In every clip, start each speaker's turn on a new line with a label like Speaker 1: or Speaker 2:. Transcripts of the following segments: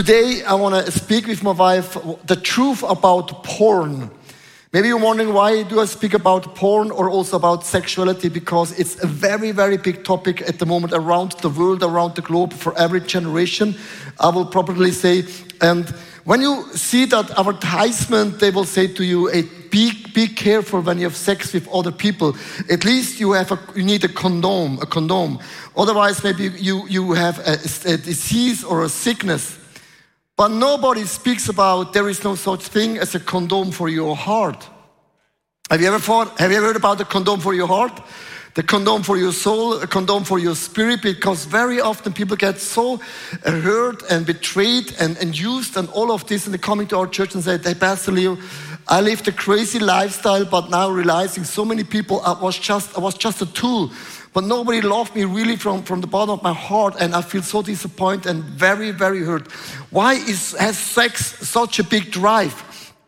Speaker 1: Today, I want to speak with my wife the truth about porn. Maybe you're wondering why do I speak about porn or also about sexuality? Because it's a very, very big topic at the moment around the world, around the globe, for every generation. I will probably say, and when you see that advertisement, they will say to you, hey, be, be careful when you have sex with other people. At least you have a, you need a condom, a condom. Otherwise, maybe you, you have a, a disease or a sickness. But nobody speaks about there is no such thing as a condom for your heart. Have you ever thought, have you heard about the condom for your heart? The condom for your soul, a condom for your spirit, because very often people get so hurt and betrayed and, and used and all of this, and they coming to our church and say, Hey, Pastor Leo, I lived a crazy lifestyle, but now realizing so many people I was just I was just a tool but nobody loved me really from, from the bottom of my heart, and I feel so disappointed and very, very hurt. Why is, has sex such a big drive?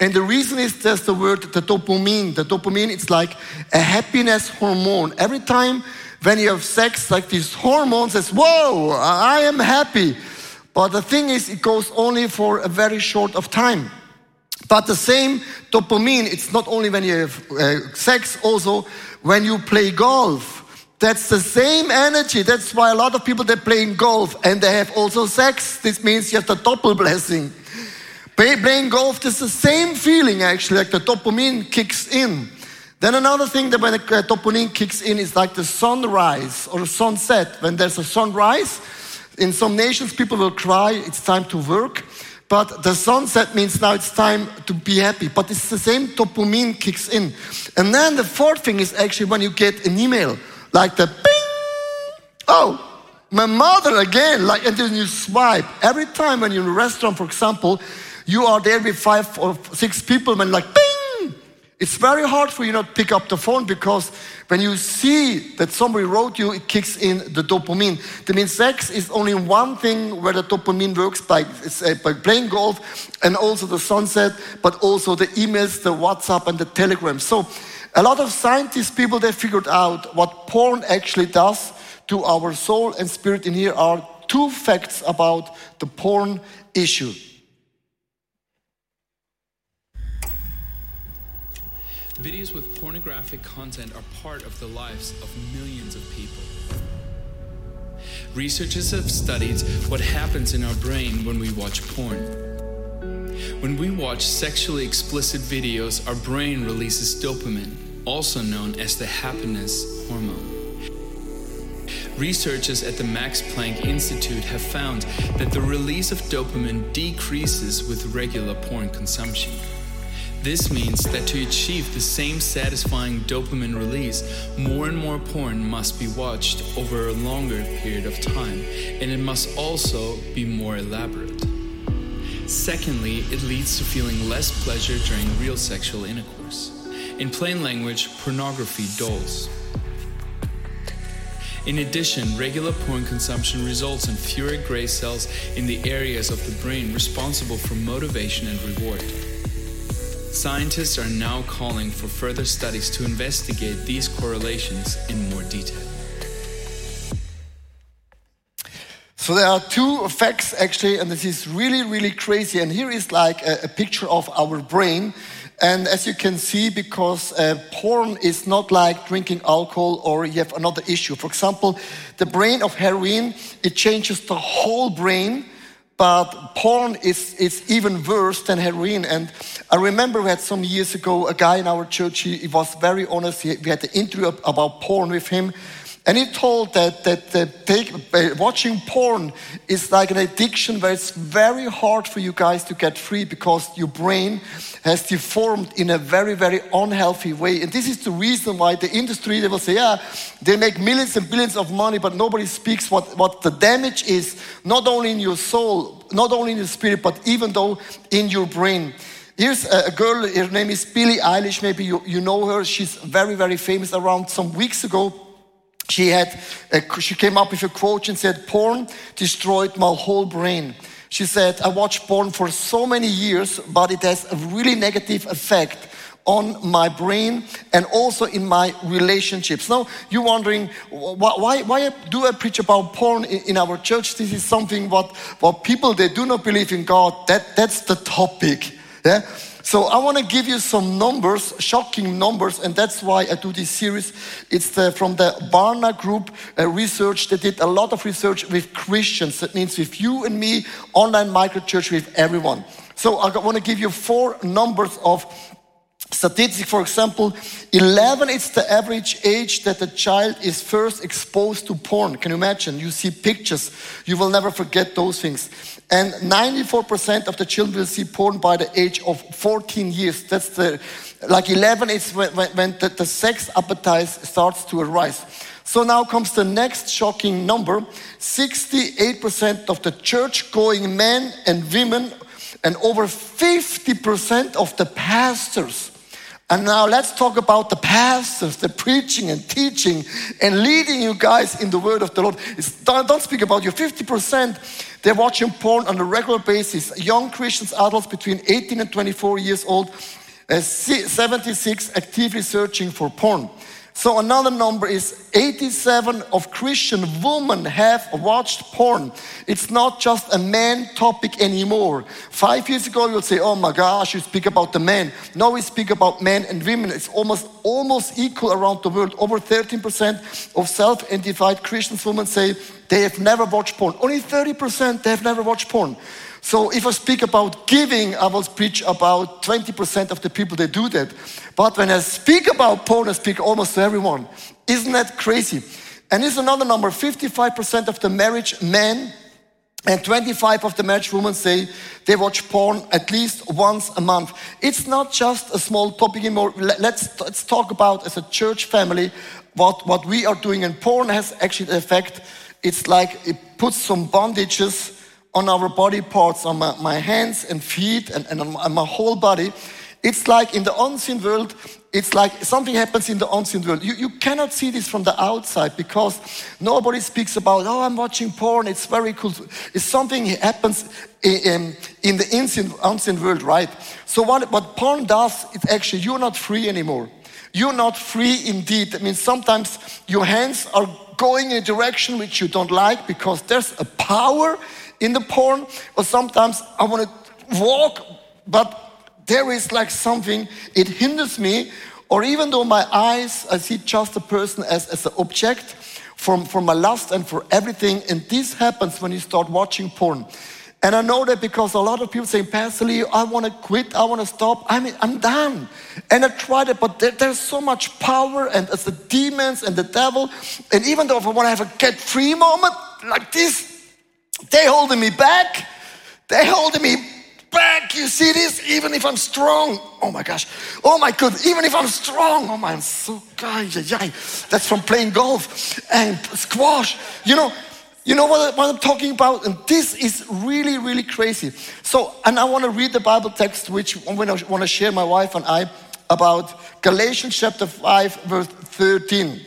Speaker 1: And the reason is there's the word, the dopamine. The dopamine, it's like a happiness hormone. Every time when you have sex, like this hormone says, Whoa, I am happy. But the thing is, it goes only for a very short of time. But the same dopamine, it's not only when you have uh, sex, also when you play golf that's the same energy. That's why a lot of people they playing golf and they have also sex. This means you have the double blessing. Playing golf, there's the same feeling actually, like the dopamine kicks in. Then another thing that when the uh, dopamine kicks in is like the sunrise or sunset. When there's a sunrise, in some nations people will cry, it's time to work. But the sunset means now it's time to be happy. But it's the same dopamine kicks in. And then the fourth thing is actually when you get an email like the bing. Oh, my mother again. Like, and then you swipe. Every time when you're in a restaurant, for example, you are there with five or six people, and like bing. It's very hard for you not to pick up the phone because when you see that somebody wrote you, it kicks in the dopamine. That means sex is only one thing where the dopamine works by, uh, by playing golf and also the sunset, but also the emails, the WhatsApp, and the Telegram. So a lot of scientists, people, they figured out what porn actually does to our soul and spirit. And here are two facts about the porn issue.
Speaker 2: Videos with pornographic content are part of the lives of millions of people. Researchers have studied what happens in our brain when we watch porn. When we watch sexually explicit videos, our brain releases dopamine, also known as the happiness hormone. Researchers at the Max Planck Institute have found that the release of dopamine decreases with regular porn consumption. This means that to achieve the same satisfying dopamine release, more and more porn must be watched over a longer period of time, and it must also be more elaborate. Secondly, it leads to feeling less pleasure during real sexual intercourse. In plain language, pornography dulls. In addition, regular porn consumption results in fewer gray cells in the areas of the brain responsible for motivation and reward. Scientists are now calling for further studies to investigate these correlations in more detail.
Speaker 1: So there are two facts actually, and this is really, really crazy. And here is like a, a picture of our brain. And as you can see, because uh, porn is not like drinking alcohol or you have another issue. For example, the brain of heroin, it changes the whole brain, but porn is, is even worse than heroin. And I remember we had some years ago a guy in our church, he, he was very honest. He, we had an interview about porn with him. And he told that, that, that take, uh, watching porn is like an addiction where it's very hard for you guys to get free because your brain has deformed in a very, very unhealthy way. And this is the reason why the industry, they will say, yeah, they make millions and billions of money, but nobody speaks what, what the damage is, not only in your soul, not only in your spirit, but even though in your brain. Here's a girl, her name is Billie Eilish. Maybe you, you know her. She's very, very famous around some weeks ago she had a, she came up with a quote and said porn destroyed my whole brain she said i watched porn for so many years but it has a really negative effect on my brain and also in my relationships. Now, you're wondering, why, why do I preach about porn in our church? This is something what, what people, they do not believe in God. That, that's the topic. Yeah? So I want to give you some numbers, shocking numbers, and that's why I do this series. It's the, from the Barna Group uh, research. They did a lot of research with Christians. That means with you and me, online microchurch, with everyone. So I want to give you four numbers of Statistics, for example, 11 is the average age that a child is first exposed to porn. Can you imagine? You see pictures, you will never forget those things. And 94% of the children will see porn by the age of 14 years. That's the, like 11 is when, when the, the sex appetite starts to arise. So now comes the next shocking number 68% of the church going men and women, and over 50% of the pastors and now let's talk about the pastors, the preaching and teaching and leading you guys in the word of the Lord. Don't, don't, speak about your 50%. They're watching porn on a regular basis. Young Christians, adults between 18 and 24 years old, uh, 76 actively searching for porn. So another number is 87 of Christian women have watched porn. It's not just a man topic anymore. Five years ago, you would say, oh my gosh, you speak about the men. Now we speak about men and women. It's almost, almost equal around the world. Over 13% of self-identified Christian women say they have never watched porn. Only 30% they have never watched porn. So if I speak about giving, I will preach about 20% of the people that do that. But when I speak about porn, I speak almost to everyone. Isn't that crazy? And here's another number 55% of the marriage men and 25 of the marriage women say they watch porn at least once a month. It's not just a small topic anymore. Let's, let's talk about as a church family what, what we are doing. And porn has actually the effect, it's like it puts some bondages on our body parts, on my, my hands and feet and, and on my whole body. It's like in the unseen world, it's like something happens in the unseen world. You, you cannot see this from the outside because nobody speaks about, oh, I'm watching porn, it's very cool. It's something happens in, um, in the unseen, unseen world, right? So what, what porn does, it's actually, you're not free anymore. You're not free indeed. I mean, sometimes your hands are going in a direction which you don't like because there's a power in the porn, or sometimes I want to walk, but there is like something, it hinders me, or even though my eyes, I see just a person as, as an object from, for my lust and for everything, and this happens when you start watching porn. And I know that because a lot of people say, Pastor Leo, I want to quit, I want to stop. I mean, I'm done. And I tried it, but there, there's so much power, and it's the demons and the devil. And even though if I want to have a get free moment like this, they holding me back. They holding me back. You see this? Even if I'm strong. Oh my gosh. Oh my God. Even if I'm strong. Oh my, I'm so guys. That's from playing golf and squash. You know, you know what, what I'm talking about? And this is really, really crazy. So, and I want to read the Bible text, which I want to share my wife and I about Galatians chapter 5, verse 13.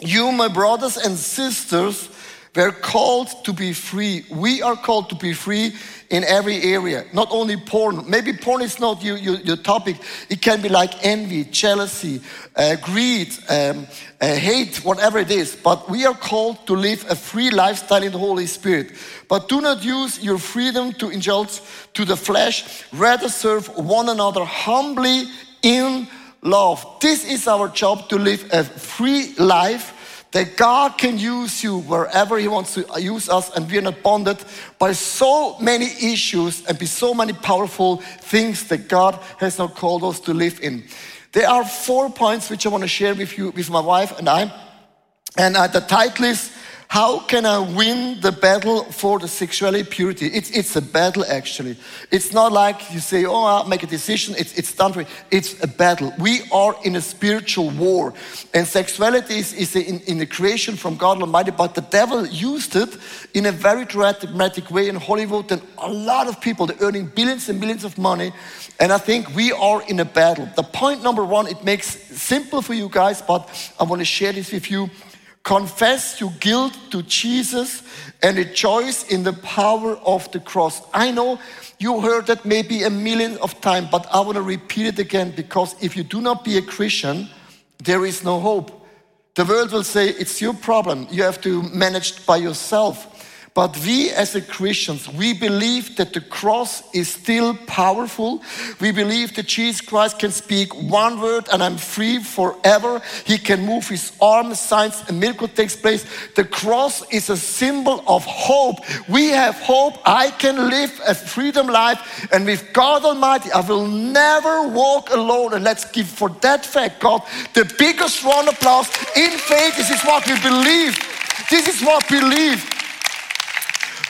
Speaker 1: You, my brothers and sisters, we're called to be free. We are called to be free in every area, not only porn. Maybe porn is not your, your, your topic. It can be like envy, jealousy, uh, greed, um, uh, hate, whatever it is. But we are called to live a free lifestyle in the Holy Spirit. But do not use your freedom to indulge to the flesh. Rather serve one another humbly in love. This is our job to live a free life that God can use you wherever He wants to use us, and we are not bonded by so many issues and by so many powerful things that God has not called us to live in. There are four points which I want to share with you, with my wife and I. And uh, the title is how can I win the battle for the sexuality purity? It's, it's a battle, actually. It's not like you say, oh, I'll make a decision, it's, it's done for you. It's a battle. We are in a spiritual war. And sexuality is, is in, in creation from God Almighty, but the devil used it in a very dramatic way in Hollywood. And a lot of people, they're earning billions and billions of money. And I think we are in a battle. The point number one, it makes simple for you guys, but I want to share this with you confess your guilt to Jesus and rejoice in the power of the cross. I know you heard that maybe a million of times, but I want to repeat it again because if you do not be a Christian, there is no hope. The world will say it's your problem. You have to manage it by yourself. But we as a Christians, we believe that the cross is still powerful. We believe that Jesus Christ can speak one word and I'm free forever. He can move his arm, signs, a miracle takes place. The cross is a symbol of hope. We have hope. I can live a freedom life and with God Almighty, I will never walk alone. And let's give for that fact, God, the biggest round of applause in faith. This is what we believe. This is what we believe.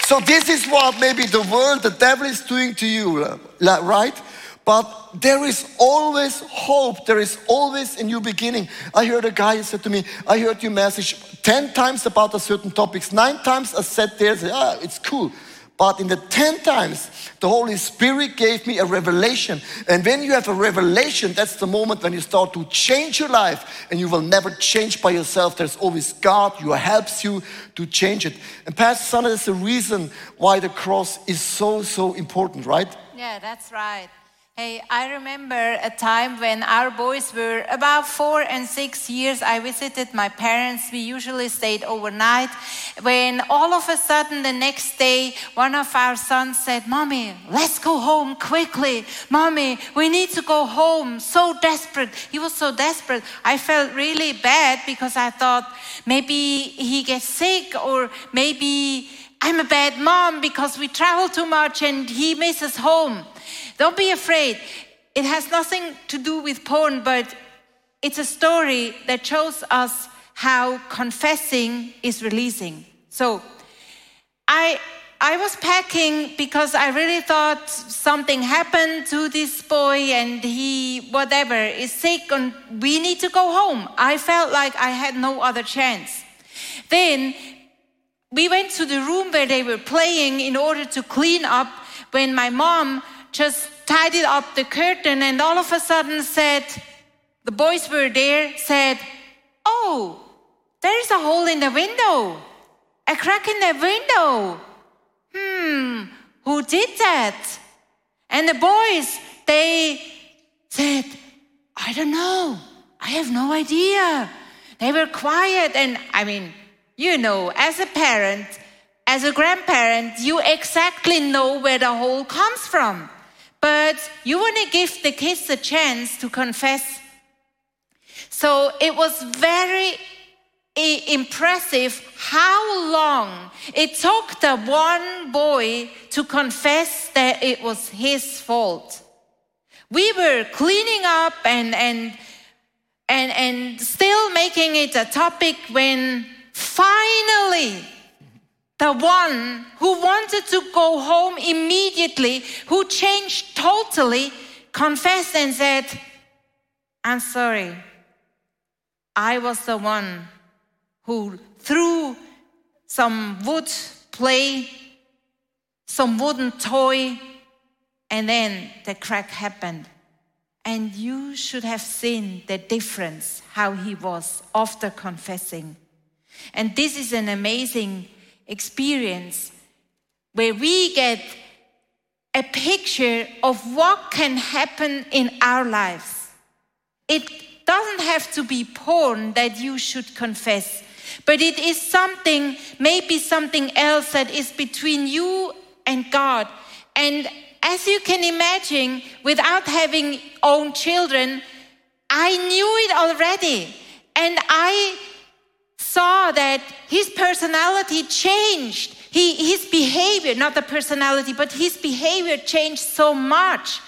Speaker 1: So this is what maybe the world, the devil is doing to you, right? But there is always hope. There is always a new beginning. I heard a guy said to me, I heard your message 10 times about a certain topics. Nine times I sat there and said, ah, it's cool. But in the 10 times, the Holy Spirit gave me a revelation. And when you have a revelation, that's the moment when you start to change your life. And you will never change by yourself. There's always God who helps you to change it. And Pastor Sana, that's the reason why the cross is so, so important, right?
Speaker 3: Yeah, that's right. Hey, I remember a time when our boys were about four and six years. I visited my parents. We usually stayed overnight. When all of a sudden the next day, one of our sons said, Mommy, let's go home quickly. Mommy, we need to go home. So desperate. He was so desperate. I felt really bad because I thought maybe he gets sick or maybe I'm a bad mom because we travel too much and he misses home. Don't be afraid. It has nothing to do with porn, but it's a story that shows us how confessing is releasing. So I I was packing because I really thought something happened to this boy and he whatever is sick and we need to go home. I felt like I had no other chance. Then we went to the room where they were playing in order to clean up when my mom just tidied up the curtain and all of a sudden said, the boys were there, said, Oh, there's a hole in the window, a crack in the window. Hmm, who did that? And the boys, they said, I don't know. I have no idea. They were quiet. And I mean, you know, as a parent, as a grandparent, you exactly know where the hole comes from but you want to give the kids a chance to confess. So it was very impressive how long it took the one boy to confess that it was his fault. We were cleaning up and, and, and, and still making it a topic when finally the one who wanted to go home immediately, who changed totally, confessed and said, I'm sorry. I was the one who threw some wood play, some wooden toy, and then the crack happened. And you should have seen the difference, how he was after confessing. And this is an amazing experience where we get a picture of what can happen in our lives. It doesn't have to be porn that you should confess, but it is something, maybe something else that is between you and God. And as you can imagine, without having own children, I knew it already. And I saw that his personality changed. He, his behavior, not the personality, but his behavior changed so much.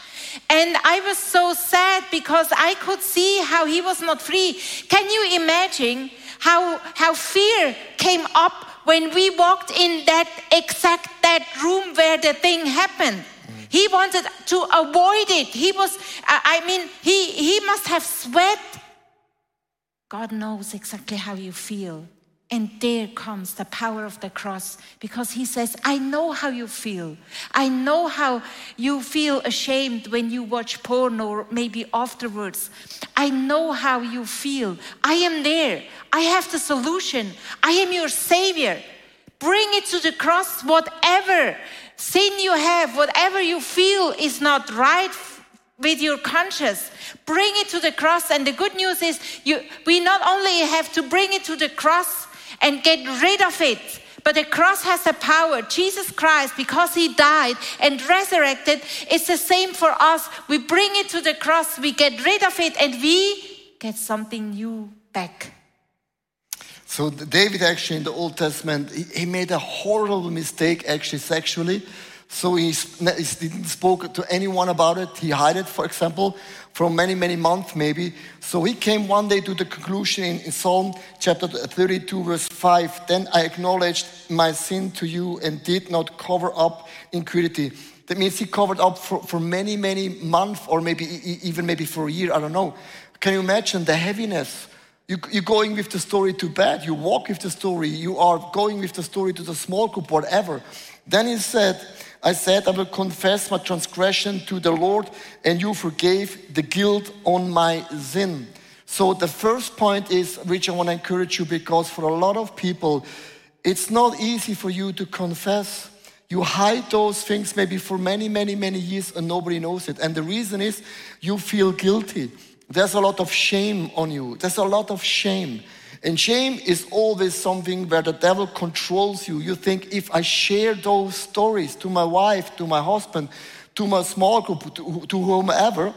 Speaker 3: And I was so sad because I could see how he was not free. Can you imagine how, how fear came up when we walked in that exact that room where the thing happened? He wanted to avoid it. He was, I mean, he, he must have sweat God knows exactly how you feel And there comes the power of the cross because he says, I know how you feel. I know how you feel ashamed when you watch porn or maybe afterwards. I know how you feel. I am there. I have the solution. I am your savior. Bring it to the cross, whatever sin you have, whatever you feel is not right with your conscience. Bring it to the cross. And the good news is you, we not only have to bring it to the cross, and get rid of it. But the cross has a power. Jesus Christ, because he died and resurrected, it's the same for us. We bring it to the cross, we get rid of it, and we get something new back.
Speaker 1: So David actually in the Old Testament, he, made a horrible mistake actually sexually. So he, he didn't spoke to anyone about it. He hid it, for example, for many, many months maybe. So he came one day to the conclusion in, in Psalm chapter 32, verse 5. Then I acknowledged my sin to you and did not cover up iniquity. That means he covered up for, for many, many months or maybe even maybe for a year. I don't know. Can you imagine the heaviness? You, you're going with the story to bed. You walk with the story. You are going with the story to the small group, whatever. Then he said, I said, I will confess my transgression to the Lord, and you forgave the guilt on my sin. So, the first point is, which I want to encourage you, because for a lot of people, it's not easy for you to confess. You hide those things maybe for many, many, many years, and nobody knows it. And the reason is you feel guilty. There's a lot of shame on you. There's a lot of shame. And shame is always something where the devil controls you. You think, if I share those stories to my wife, to my husband, to my small group, to, to whomever,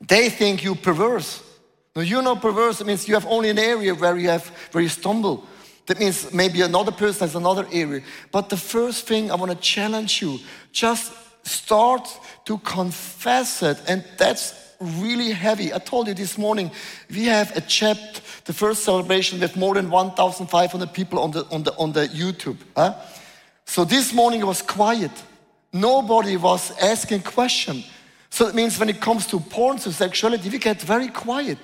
Speaker 1: they think you perverse. No, you're not perverse. It means you have only an area where you have where you stumble. That means maybe another person has another area. But the first thing I want to challenge you, just start to confess it. And that's really heavy. I told you this morning, we have a chapter, the first celebration with more than 1,500 people on the, on the, on the YouTube. Huh? So this morning was quiet. Nobody was asking question. So it means when it comes to porn, to sexuality, we get very quiet.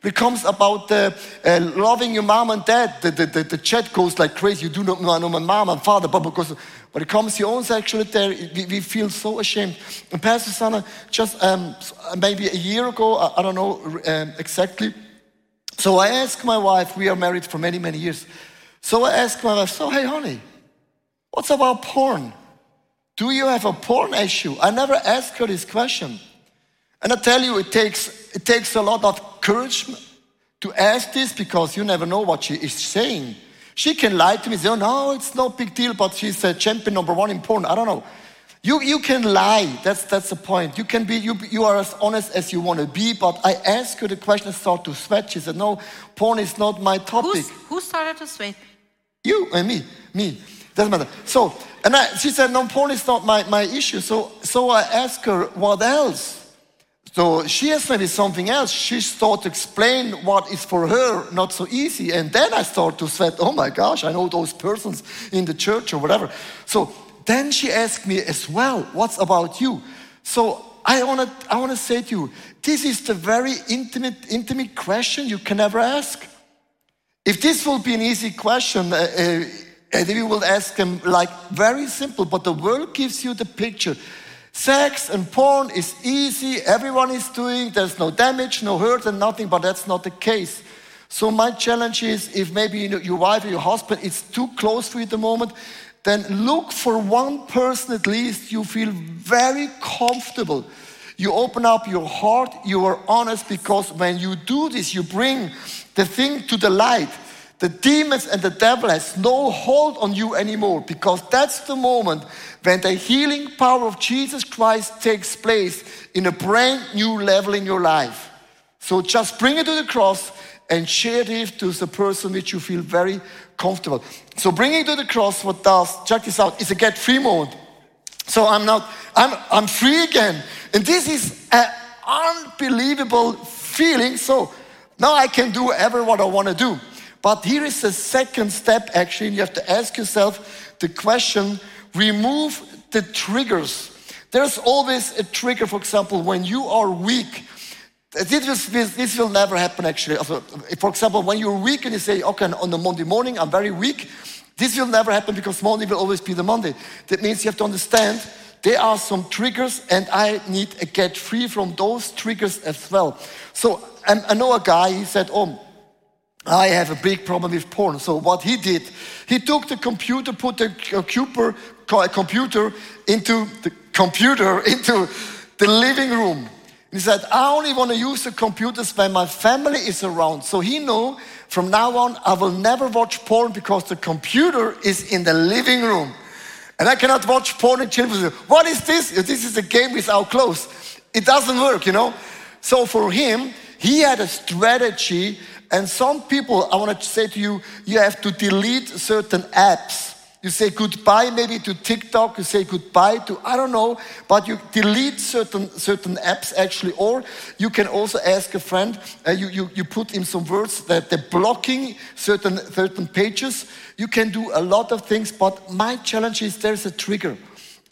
Speaker 1: When it comes about uh, uh, loving your mom and dad, the, the, the, the, chat goes like crazy. You do not know my mom and father, but because when it comes to your own sexuality, we, we feel so ashamed. And Pastor Sana, just um, maybe a year ago, I, I don't know um, exactly. So I asked my wife, we are married for many, many years. So I asked my wife, so hey, honey, what's about porn? Do you have a porn issue? I never asked her this question. And I tell you, it takes, it takes a lot of courage to ask this because you never know what she is saying. She can lie to me, say, oh no, it's no big deal, but she's a champion number one in porn. I don't know. You, you can lie. That's, that's the point. You can be, you, you are as honest as you want to be, but I ask her the question start to sweat. She said, no, porn is not my topic. Who's,
Speaker 3: who started to sweat?
Speaker 1: You and me, me. Doesn't matter. So, and I, she said, no, porn is not my, my issue. So, so I asked her, what else? So she has maybe something else. She started to explain what is for her not so easy. And then I start to sweat, oh my gosh, I know those persons in the church or whatever. So then she asked me as well, what's about you? So I want to I wanna say to you, this is the very intimate, intimate question you can ever ask. If this will be an easy question, uh, uh, we will ask them like very simple, but the world gives you the picture. Sex and porn is easy, everyone is doing, there's no damage, no hurt, and nothing, but that's not the case. So, my challenge is if maybe your wife or your husband is too close for you at the moment, then look for one person at least you feel very comfortable. You open up your heart, you are honest, because when you do this, you bring the thing to the light. The demons and the devil has no hold on you anymore because that's the moment when the healing power of Jesus Christ takes place in a brand new level in your life. So just bring it to the cross and share it to the person which you feel very comfortable. So bringing it to the cross, what does, check this out, is a get free moment. So I'm not, I'm, I'm free again. And this is an unbelievable feeling. So now I can do whatever what I want to do. But here is the second step actually, and you have to ask yourself the question remove the triggers. There's always a trigger, for example, when you are weak. This will, this will never happen actually. For example, when you're weak and you say, okay, on the Monday morning, I'm very weak, this will never happen because Monday will always be the Monday. That means you have to understand there are some triggers and I need to get free from those triggers as well. So I know a guy, he said, oh, I have a big problem with porn. So what he did, he took the computer, put the computer, into the computer into the living room. He said, I only want to use the computers when my family is around. So he knew from now on, I will never watch porn because the computer is in the living room. And I cannot watch porn and children. What is this? This is a game without clothes. It doesn't work, you know? So for him, he had a strategy. And some people, I want to say to you, you have to delete certain apps you say goodbye maybe to TikTok, you say goodbye to, I don't know, but you delete certain, certain apps actually, or you can also ask a friend, uh, you, you, you put in some words that they're blocking certain, certain pages. You can do a lot of things, but my challenge is there's a trigger.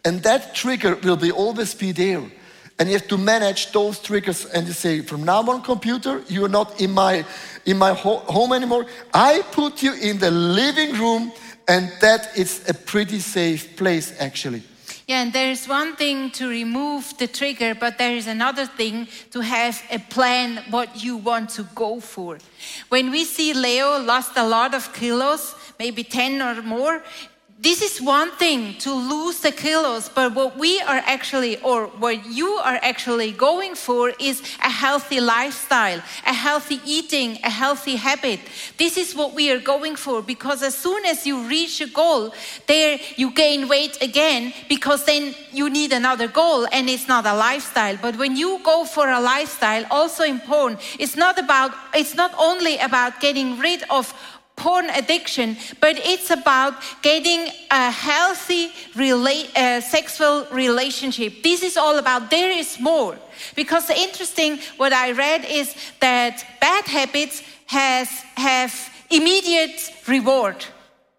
Speaker 1: And that trigger will be always be there. And you have to manage those triggers and you say, from now on computer, you're not in my, in my ho home anymore. I put you in the living room and that is a pretty safe place, actually.
Speaker 3: Yeah, and there is one thing to remove the trigger, but there is another thing to have a plan what you want to go for. When we see Leo lost a lot of kilos, maybe 10 or more, this is one thing to lose the kilos, but what we are actually, or what you are actually going for is a healthy lifestyle, a healthy eating, a healthy habit. This is what we are going for because as soon as you reach a goal, there you gain weight again because then you need another goal and it's not a lifestyle. But when you go for a lifestyle, also important, it's not about, it's not only about getting rid of porn addiction, but it's about getting a healthy rela- uh, sexual relationship. This is all about there is more. Because interesting, what I read is that bad habits has have immediate reward.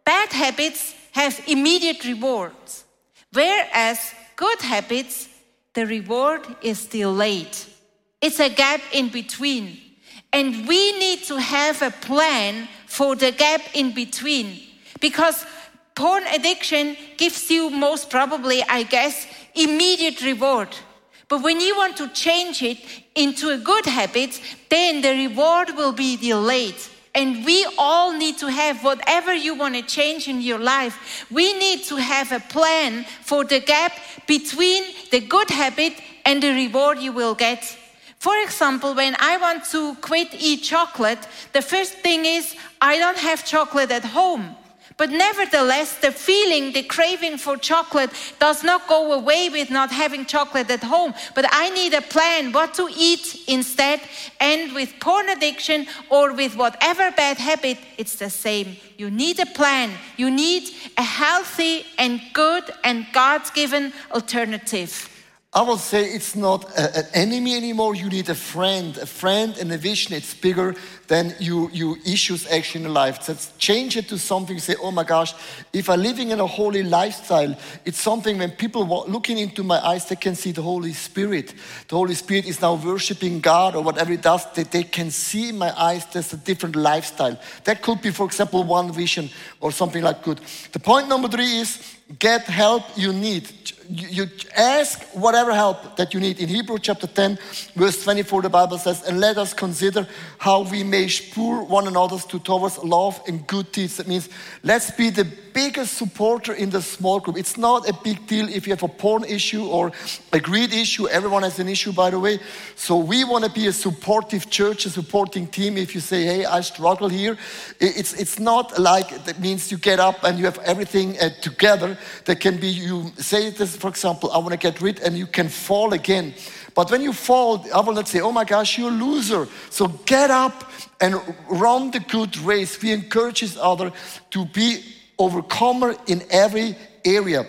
Speaker 3: Bad habits have immediate rewards, whereas good habits, the reward is delayed. It's a gap in between. And we need to have a plan for the gap in between. Because porn addiction gives you most probably, I guess, immediate reward. But when you want to change it into a good habit, then the reward will be delayed. And we all need to have whatever you want to change in your life. We need to have a plan for the gap between the good habit and the reward you will get. For example, when I want to quit eat chocolate, the first thing is I don't have chocolate at home. But nevertheless, the feeling, the craving for chocolate does not go away with not having chocolate at home. But I need a plan what to eat instead. And with porn addiction or with whatever bad habit, it's the same. You need a plan. You need a healthy and good and God given alternative.
Speaker 1: I will say it's not a, an enemy anymore. You need a friend, a friend and a vision. It's bigger than you, you issues actually in life. So change it to something. Say, oh my gosh, if I'm living in a holy lifestyle, it's something when people looking into my eyes, they can see the Holy Spirit. The Holy Spirit is now worshiping God or whatever it does. That they can see in my eyes. There's a different lifestyle. That could be, for example, one vision or something like good. The point number three is get help you need you ask whatever help that you need. In Hebrew chapter 10, verse 24, the Bible says, And let us consider how we may spur one another to towards love and good deeds. That means let's be the biggest supporter in the small group. It's not a big deal if you have a porn issue or a greed issue. Everyone has an issue, by the way. So we want to be a supportive church, a supporting team. If you say, hey, I struggle here, it's, it's not like that means you get up and you have everything uh, together. That can be, you say this, for example, I want to get rid, and you can fall again. But when you fall, I will not say, oh my gosh, you're a loser. So get up and run the good race. We encourage each other to be overcomer in every area.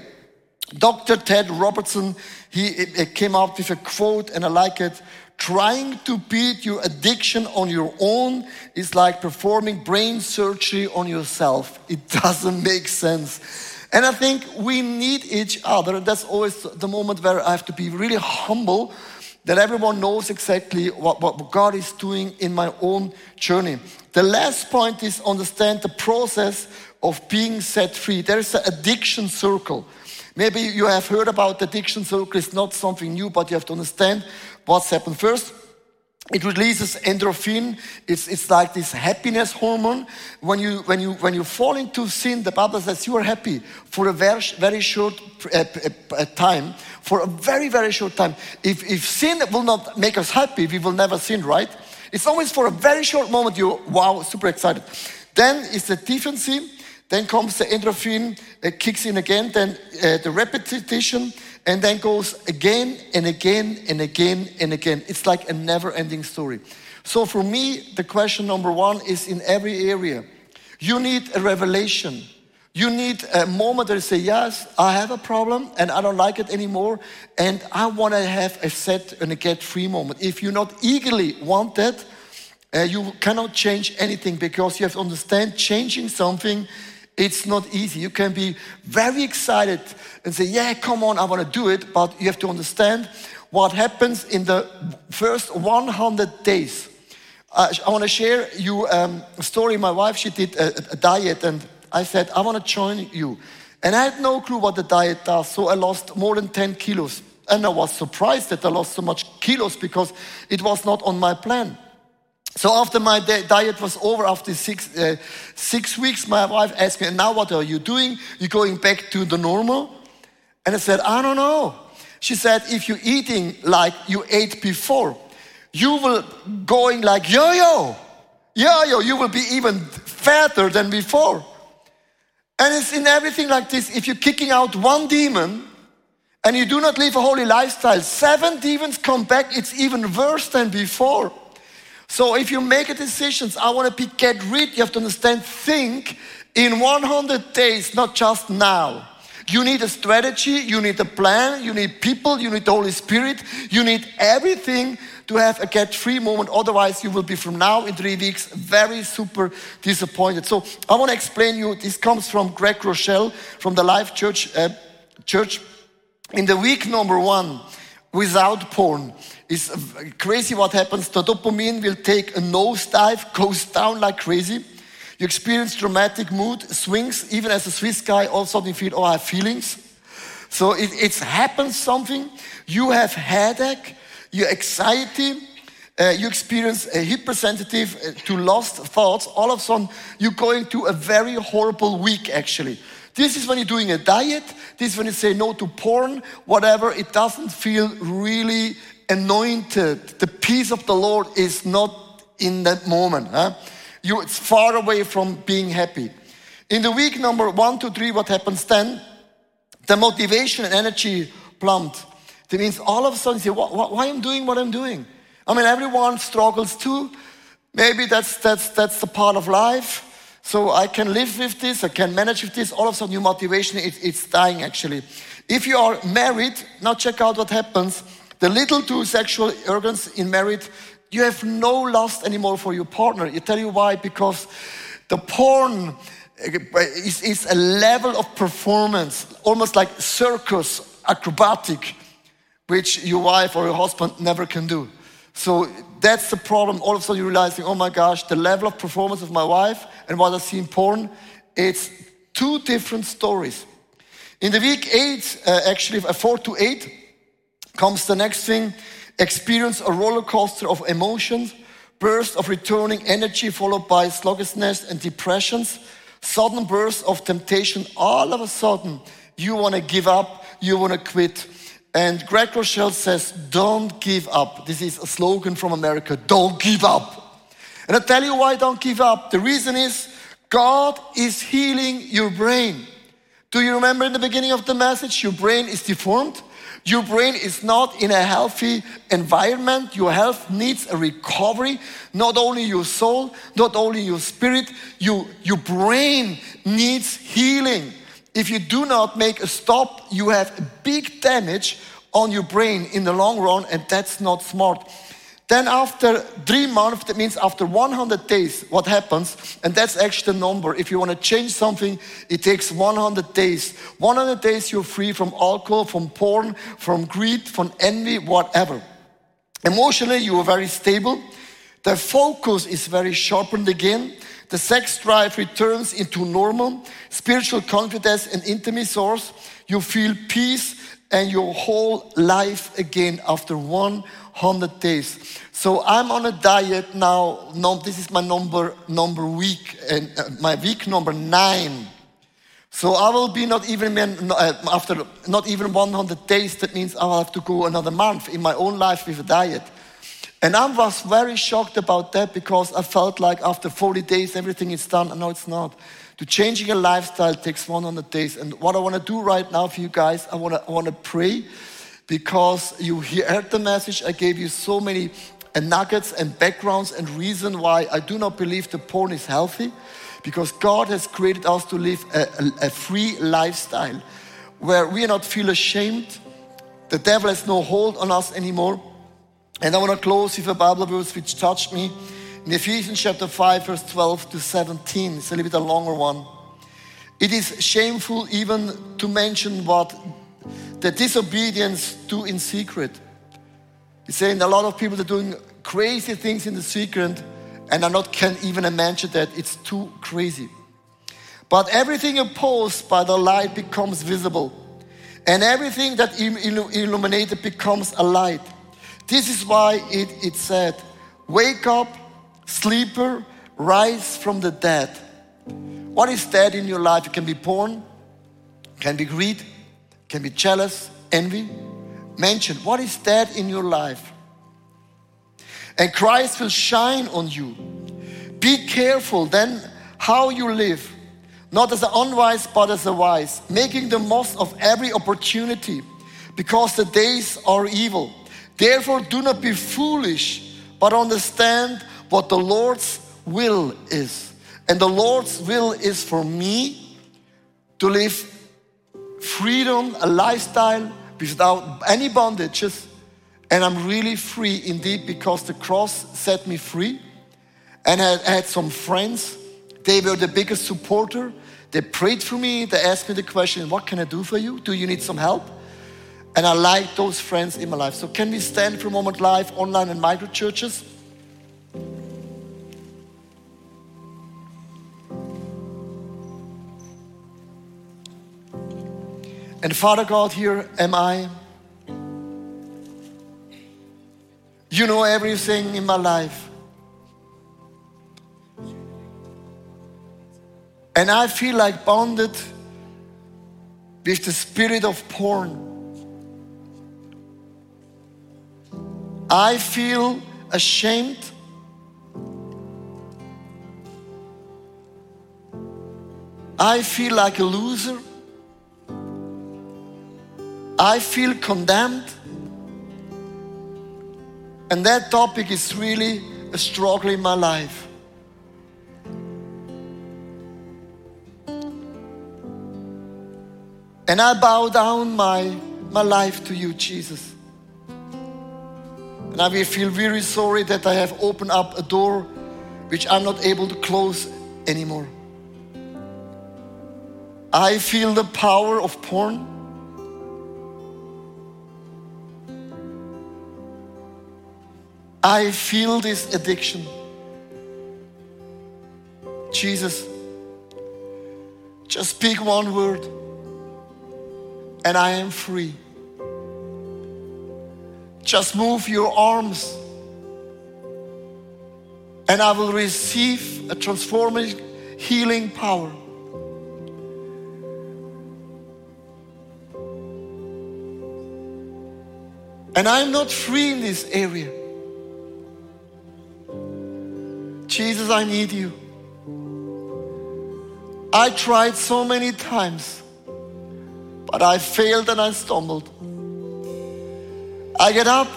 Speaker 1: Dr. Ted Robertson, he came out with a quote, and I like it. Trying to beat your addiction on your own is like performing brain surgery on yourself. It doesn't make sense. And I think we need each other. That's always the moment where I have to be really humble that everyone knows exactly what, what God is doing in my own journey. The last point is understand the process of being set free. There's an addiction circle. Maybe you have heard about the addiction circle. It's not something new, but you have to understand what's happened. First, it releases endorphin. It's, it's like this happiness hormone. When you, when, you, when you fall into sin, the Bible says you are happy for a very, very short uh, uh, time. For a very, very short time. If, if sin will not make us happy, we will never sin, right? It's always for a very short moment, you wow, super excited. Then it's the deficiency. Then comes the endorphin, kicks in again. Then uh, the repetition and then goes again and again and again and again. It's like a never ending story. So for me, the question number one is in every area, you need a revelation. You need a moment to say, Yes, I have a problem and I don't like it anymore, and I want to have a set and a get free moment. If you not eagerly want that, uh, you cannot change anything because you have to understand changing something it's not easy. You can be very excited and say, Yeah, come on, I want to do it. But you have to understand what happens in the first 100 days. Uh, I want to share you um, a story. My wife, she did a, a diet, and I said, I want to join you. And I had no clue what the diet does, so I lost more than 10 kilos. And I was surprised that I lost so much kilos because it was not on my plan. So after my diet was over, after six, uh, six weeks, my wife asked me, and now what are you doing? You're going back to the normal? And I said, I don't know. She said, if you're eating like you ate before, you will going like yo-yo. Yo-yo, you will be even fatter than before. And it's in everything like this. If you're kicking out one demon and you do not live a holy lifestyle, seven demons come back, it's even worse than before. So if you make a decision, I want to be get rid, you have to understand, think in 100 days, not just now. You need a strategy, you need a plan, you need people, you need the Holy Spirit, you need everything to have a get free moment. Otherwise, you will be from now in three weeks very super disappointed. So I want to explain you. This comes from Craig Groeschel from the Life Church. Uh, church in the week number one, without porn. It's crazy what happens. The dopamine will take a nosedive, goes down like crazy. You experience dramatic mood swings. Even as a Swiss guy, all of a sudden you feel, oh, I have feelings. So it, it's happens something. You have headache, your anxiety, uh, you experience a hypersensitive uh, to lost thoughts. All of a sudden, you're going to a very horrible week, actually. This is when you're doing a diet. This is when you say no to porn, whatever. It doesn't feel really anointed. The peace of the Lord is not in that moment. Huh? You, it's far away from being happy. In the week number one to three, what happens then? The motivation and energy plummet. That means all of a sudden you say, why, why I'm doing what I'm doing? I mean, everyone struggles too. Maybe that's, that's, that's the part of life. So I can live with this, I can manage with this. All of a sudden, your motivation, it, it's dying actually. If you are married, now check out what happens. The little two sexual organs in marriage, you have no lust anymore for your partner. You tell you why? Because the porn uh, is, is a level of performance, almost like circus, acrobatic, which your wife or your husband never can do. So that's the problem. All of a sudden you're realizing, oh my gosh, the level of performance of my wife and what I see in porn, it's two different stories. In the week eight, uh, actually, four to eight, comes the next thing experience a roller coaster of emotions, burst of returning energy followed by sluggishness and depressions, sudden burst of temptation. All of a sudden, you want to give up, you want to quit. And Craig Groeschel says, Don't give up. This is a slogan from America don't give up. And I tell you why don't give up. The reason is God is healing your brain. Do you remember in the beginning of the message? Your brain is deformed. Your brain is not in a healthy environment. Your health needs a recovery. Not only your soul, not only your spirit, you, your brain needs healing. If you do not make a stop, you have big damage on your brain in the long run, and that's not smart. Then after three months, that means after 100 days, what happens? And that's actually the number. If you want to change something, it takes 100 days. 100 days you're free from alcohol, from porn, from greed, from envy, whatever. Emotionally, you are very stable. The focus is very sharpened again. The sex drive returns into normal. Spiritual confidence and intimacy source. You feel peace and your whole life again after 100 days. So I'm on a diet now. No, this is my number number week and uh, my week number nine. So I will be not even uh, after not even 100 days. That means I will have to go another month in my own life with a diet. And I was very shocked about that because I felt like after 40 days everything is done. No, it's not. To changing a lifestyle takes 100 days. And what I want to do right now for you guys, I want to I want to pray because you heard the message. I gave you so many uh, nuggets and backgrounds and reason why I do not believe the porn is healthy. Because God has created us to live a, a, a free lifestyle where we not feel ashamed. The devil has no hold on us anymore and I want to close with a Bible verse which touched me in Ephesians chapter 5, verse 12 to 17. It's a little bit a longer one. It is shameful even to mention what the disobedience do in secret. He's saying a lot of people are doing crazy things in the secret and are not can even imagine that it's too crazy. But everything opposed by the light becomes visible, and everything that illuminated becomes a light. This is why it, it said, Wake up, sleeper, rise from the dead. What is dead in your life? It can be porn, can be greed, can be jealous, envy. Mention what is dead in your life. And Christ will shine on you. Be careful then how you live, not as an unwise, but as a wise, making the most of every opportunity, because the days are evil. Therefore, do not be foolish, but understand what the Lord's will is. And the Lord's will is for me to live freedom, a lifestyle without any bondages. And I'm really free indeed because the cross set me free. And I had some friends, they were the biggest supporter. They prayed for me, they asked me the question, What can I do for you? Do you need some help? And I like those friends in my life. So, can we stand for a moment live, online, and micro churches? And Father God, here am I. You know everything in my life. And I feel like bonded with the spirit of porn. I feel ashamed. I feel like a loser. I feel condemned. And that topic is really a struggle in my life. And I bow down my, my life to you, Jesus. And I will feel very sorry that I have opened up a door which I'm not able to close anymore. I feel the power of porn. I feel this addiction. Jesus, just speak one word and I am free. Just move your arms and I will receive a transforming, healing power. And I'm not free in this area. Jesus, I need you. I tried so many times, but I failed and I stumbled. I get up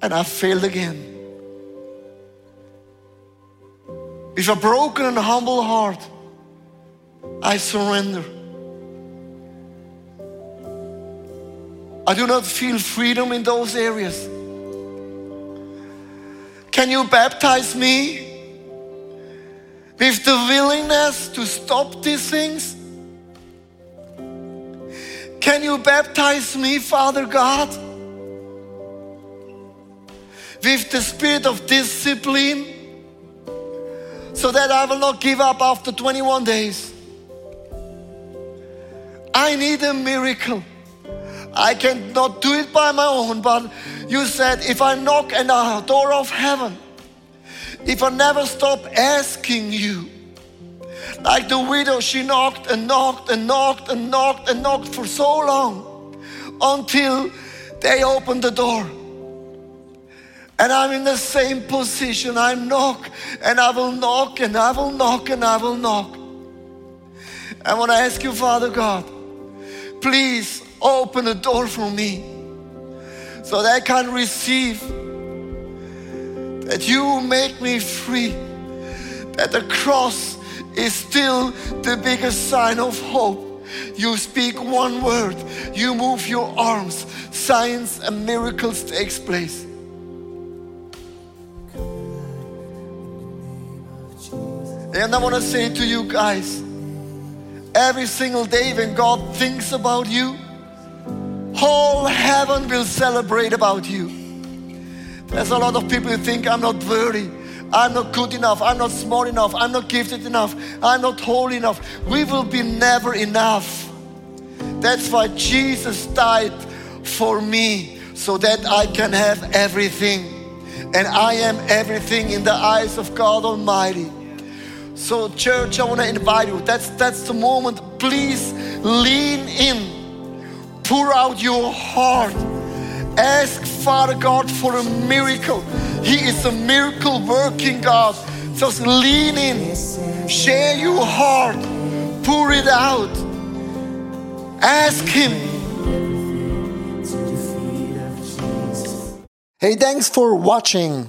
Speaker 1: and I failed again. With a broken and humble heart, I surrender. I do not feel freedom in those areas. Can you baptize me with the willingness to stop these things? Can you baptize me, Father God? with the spirit of discipline so that I will not give up after 21 days. I need a miracle. I cannot do it by my own, but you said if I knock at the door of heaven, if I never stop asking you, like the widow, she knocked and knocked and knocked and knocked and knocked for so long until they opened the door. And I'm in the same position. I knock and I will knock and I will knock and I will knock. I want to ask you, Father God, please open a door for me so that I can receive, that you make me free, that the cross is still the biggest sign of hope. You speak one word, you move your arms, signs and miracles takes place. And I want to say to you guys, every single day when God thinks about you, whole heaven will celebrate about you. There's a lot of people who think I'm not worthy. I'm not good enough. I'm not smart enough. I'm not gifted enough. I'm not holy enough. We will be never enough. That's why Jesus died for me so that I can have everything. And I am everything in the eyes of God Almighty. So, church, I want to invite you. That's that's the moment. Please lean in. Pour out your heart. Ask Father God for a miracle. He is a miracle working God. Just lean in. Share your heart. Pour it out. Ask Him. Hey, thanks for watching.